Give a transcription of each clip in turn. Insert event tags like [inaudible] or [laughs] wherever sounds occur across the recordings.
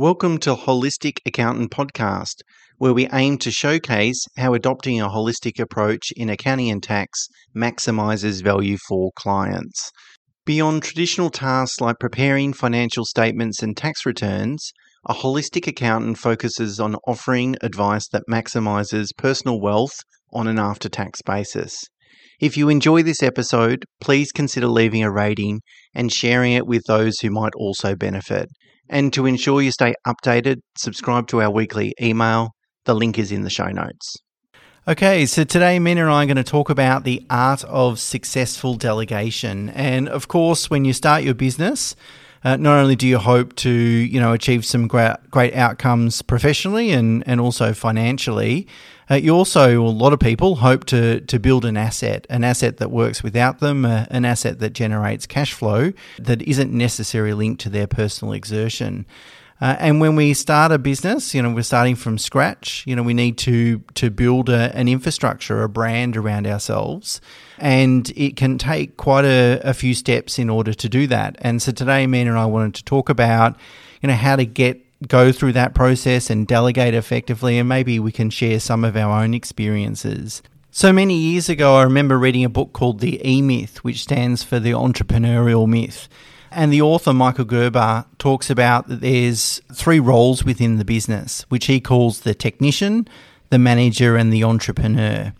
Welcome to Holistic Accountant Podcast, where we aim to showcase how adopting a holistic approach in accounting and tax maximizes value for clients. Beyond traditional tasks like preparing financial statements and tax returns, a holistic accountant focuses on offering advice that maximizes personal wealth on an after tax basis. If you enjoy this episode, please consider leaving a rating and sharing it with those who might also benefit. And to ensure you stay updated, subscribe to our weekly email. The link is in the show notes. Okay, so today Mena and I are going to talk about the art of successful delegation. And of course, when you start your business, uh, not only do you hope to you know achieve some great great outcomes professionally and and also financially, uh, you also a lot of people hope to to build an asset, an asset that works without them, uh, an asset that generates cash flow that isn't necessarily linked to their personal exertion. Uh, and when we start a business, you know, we're starting from scratch. You know, we need to to build a, an infrastructure, a brand around ourselves, and it can take quite a, a few steps in order to do that. And so today, Mena and I wanted to talk about, you know, how to get go through that process and delegate effectively, and maybe we can share some of our own experiences. So many years ago, I remember reading a book called The E Myth, which stands for the entrepreneurial myth. And the author, Michael Gerber, talks about that there's three roles within the business, which he calls the technician, the manager, and the entrepreneur.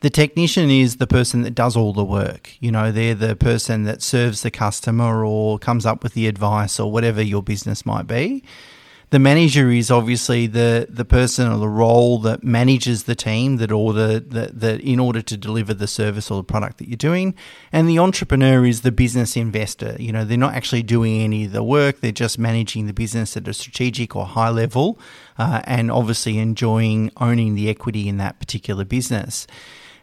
The technician is the person that does all the work. You know, they're the person that serves the customer or comes up with the advice or whatever your business might be. The manager is obviously the, the person or the role that manages the team that that, that in order to deliver the service or the product that you're doing. And the entrepreneur is the business investor. You know, they're not actually doing any of the work, they're just managing the business at a strategic or high level uh, and obviously enjoying owning the equity in that particular business.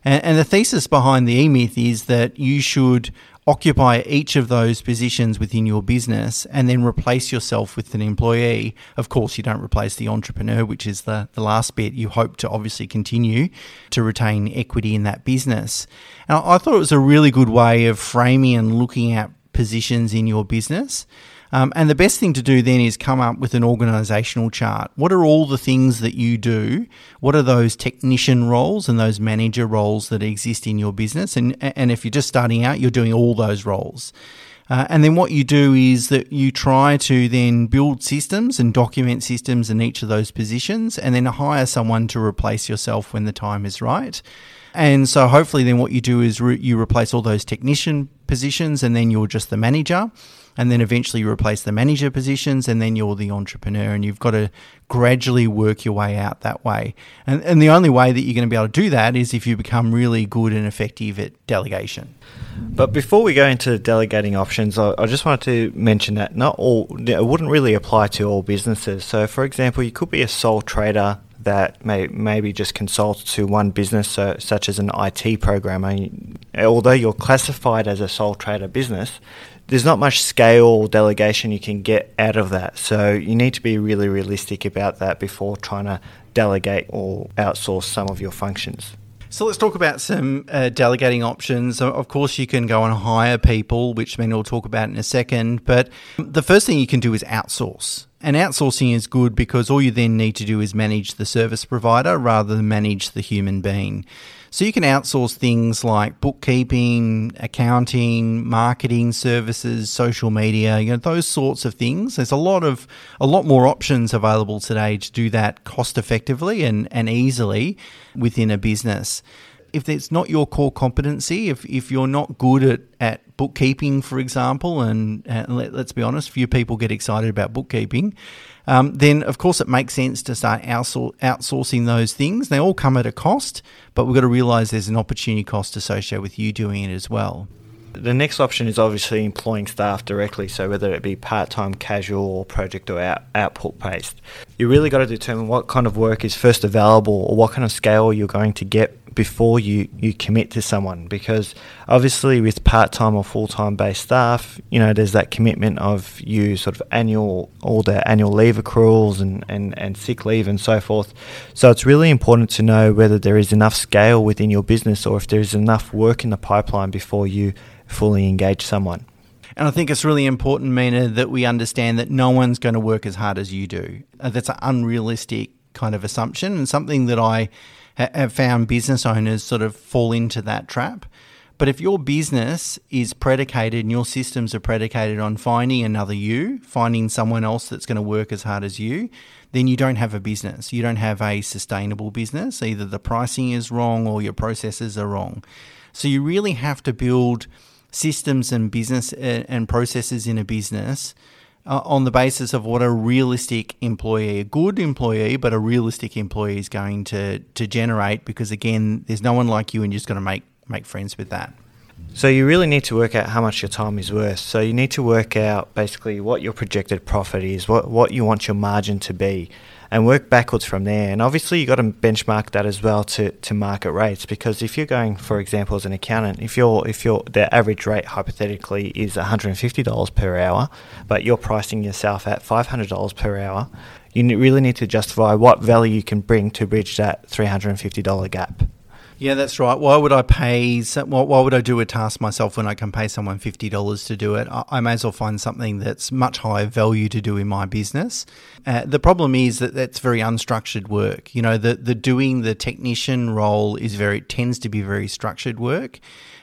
And, and the thesis behind the E Myth is that you should occupy each of those positions within your business and then replace yourself with an employee. Of course, you don't replace the entrepreneur, which is the, the last bit. You hope to obviously continue to retain equity in that business. And I thought it was a really good way of framing and looking at positions in your business. Um, and the best thing to do then is come up with an organizational chart. What are all the things that you do? What are those technician roles and those manager roles that exist in your business? And, and if you're just starting out, you're doing all those roles. Uh, and then what you do is that you try to then build systems and document systems in each of those positions and then hire someone to replace yourself when the time is right. And so hopefully then what you do is re- you replace all those technician positions and then you're just the manager and then eventually you replace the manager positions and then you're the entrepreneur and you've got to gradually work your way out that way. And, and the only way that you're going to be able to do that is if you become really good and effective at delegation. But before we go into delegating options I, I just wanted to mention that not all it wouldn't really apply to all businesses. So for example you could be a sole trader that may maybe just consult to one business, so, such as an IT programmer. Although you're classified as a sole trader business, there's not much scale or delegation you can get out of that. So you need to be really realistic about that before trying to delegate or outsource some of your functions. So let's talk about some uh, delegating options. Of course, you can go and hire people, which we will talk about in a second. But the first thing you can do is outsource. And outsourcing is good because all you then need to do is manage the service provider rather than manage the human being. So you can outsource things like bookkeeping, accounting, marketing services, social media, you know, those sorts of things. There's a lot of a lot more options available today to do that cost effectively and, and easily within a business if it's not your core competency, if, if you're not good at, at bookkeeping, for example, and, and let, us be honest, few people get excited about bookkeeping, um, then of course it makes sense to start outsourcing those things. They all come at a cost, but we've got to realize there's an opportunity cost associated with you doing it as well. The next option is obviously employing staff directly, so whether it be part time, casual, or project or out, output based. You really got to determine what kind of work is first available or what kind of scale you're going to get before you, you commit to someone because obviously with part-time or full-time based staff you know there's that commitment of you sort of annual all the annual leave accruals and, and, and sick leave and so forth so it's really important to know whether there is enough scale within your business or if there is enough work in the pipeline before you fully engage someone And I think it's really important, Mena, that we understand that no one's going to work as hard as you do. That's an unrealistic kind of assumption and something that I ha- have found business owners sort of fall into that trap. But if your business is predicated and your systems are predicated on finding another you, finding someone else that's going to work as hard as you, then you don't have a business. You don't have a sustainable business. Either the pricing is wrong or your processes are wrong. So you really have to build systems and business uh, and processes in a business uh, on the basis of what a realistic employee, a good employee, but a realistic employee is going to to generate. Because again, there's no one like you, and you're just going to make make friends with that. So you really need to work out how much your time is worth. So you need to work out basically what your projected profit is, what what you want your margin to be, and work backwards from there. And obviously you've got to benchmark that as well to, to market rates because if you're going, for example, as an accountant, if you're if you're the average rate hypothetically is $150 per hour, but you're pricing yourself at $500 per hour, you really need to justify what value you can bring to bridge that $350 gap. Yeah, that's right. Why would I pay? Why would I do a task myself when I can pay someone fifty dollars to do it? I may as well find something that's much higher value to do in my business. Uh, the problem is that that's very unstructured work. You know, the the doing the technician role is very tends to be very structured work,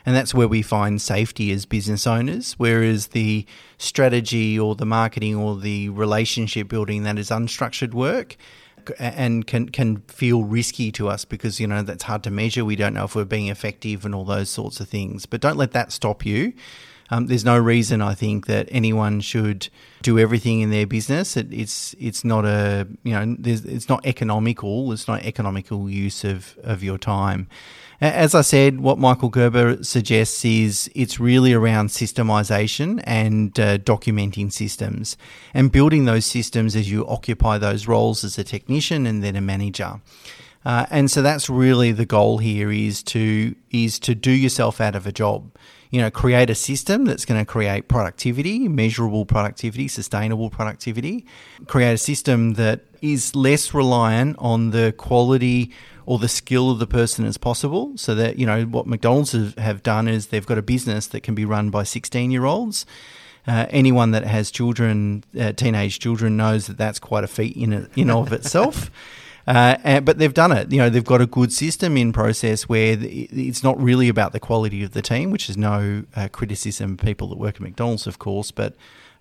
and that's where we find safety as business owners. Whereas the strategy or the marketing or the relationship building that is unstructured work and can can feel risky to us because you know that's hard to measure. We don't know if we're being effective and all those sorts of things. But don't let that stop you. Um, there's no reason I think that anyone should do everything in their business. It, it's it's not a you know it's not economical. It's not economical use of of your time. As I said, what Michael Gerber suggests is it's really around systemization and uh, documenting systems and building those systems as you occupy those roles as a technician and then a manager. Uh, and so that's really the goal here is to is to do yourself out of a job. You know, create a system that's going to create productivity, measurable productivity, sustainable productivity. Create a system that is less reliant on the quality or the skill of the person as possible. So that, you know, what McDonald's have done is they've got a business that can be run by 16 year olds. Uh, anyone that has children, uh, teenage children, knows that that's quite a feat in in of itself. [laughs] Uh, and, but they've done it. You know, they've got a good system in process where it's not really about the quality of the team, which is no uh, criticism of people that work at McDonald's, of course. But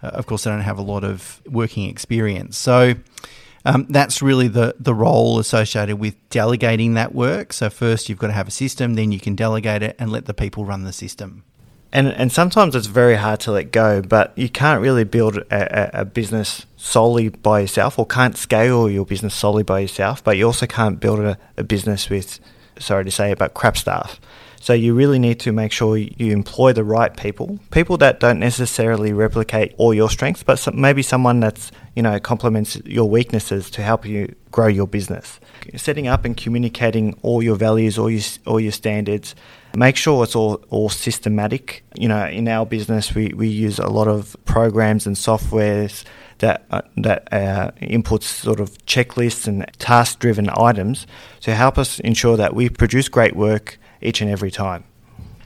uh, of course, they don't have a lot of working experience. So um, that's really the, the role associated with delegating that work. So, first, you've got to have a system, then you can delegate it and let the people run the system. And, and sometimes it's very hard to let go, but you can't really build a, a, business solely by yourself or can't scale your business solely by yourself, but you also can't build a, a business with, sorry to say, but crap staff. So you really need to make sure you employ the right people, people that don't necessarily replicate all your strengths, but some, maybe someone that's you know complements your weaknesses to help you grow your business. Setting up and communicating all your values, all your all your standards. Make sure it's all, all systematic. You know, in our business, we, we use a lot of programs and softwares that uh, that uh, inputs sort of checklists and task driven items to help us ensure that we produce great work each and every time.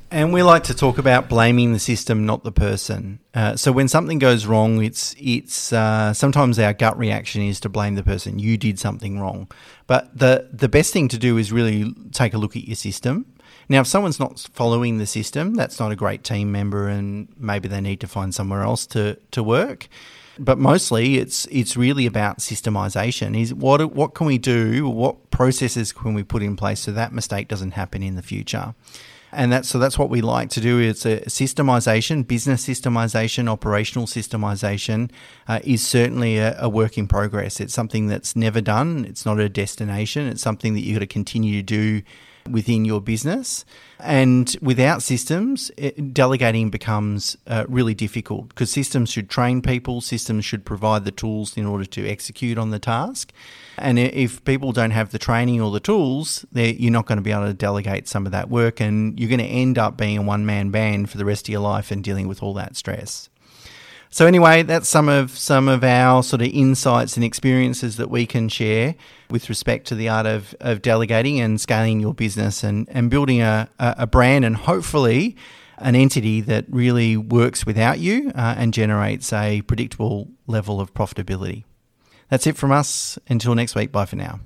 And we like to talk about blaming the system, not the person. Uh, so when something goes wrong, it's it's uh, sometimes our gut reaction is to blame the person. You did something wrong, but the the best thing to do is really take a look at your system. Now, if someone's not following the system, that's not a great team member, and maybe they need to find somewhere else to to work. But mostly, it's it's really about systemization. Is what what can we do? What processes can we put in place so that mistake doesn't happen in the future? And that's so that's what we like to do. It's a systemization, business systemization, operational systemization uh, is certainly a, a, work in progress. It's something that's never done. It's not a destination. It's something that you've got to continue to do within your business. And without systems, it, delegating becomes uh, really difficult because systems should train people, systems should provide the tools in order to execute on the task. And if people don't have the training or the tools, you're not going to be able to delegate some of that work, and you're going to end up being a one man band for the rest of your life and dealing with all that stress. So anyway, that's some of some of our sort of insights and experiences that we can share with respect to the art of, of delegating and scaling your business and, and building a, a brand and hopefully an entity that really works without you uh, and generates a predictable level of profitability. That's it from us. Until next week, bye for now.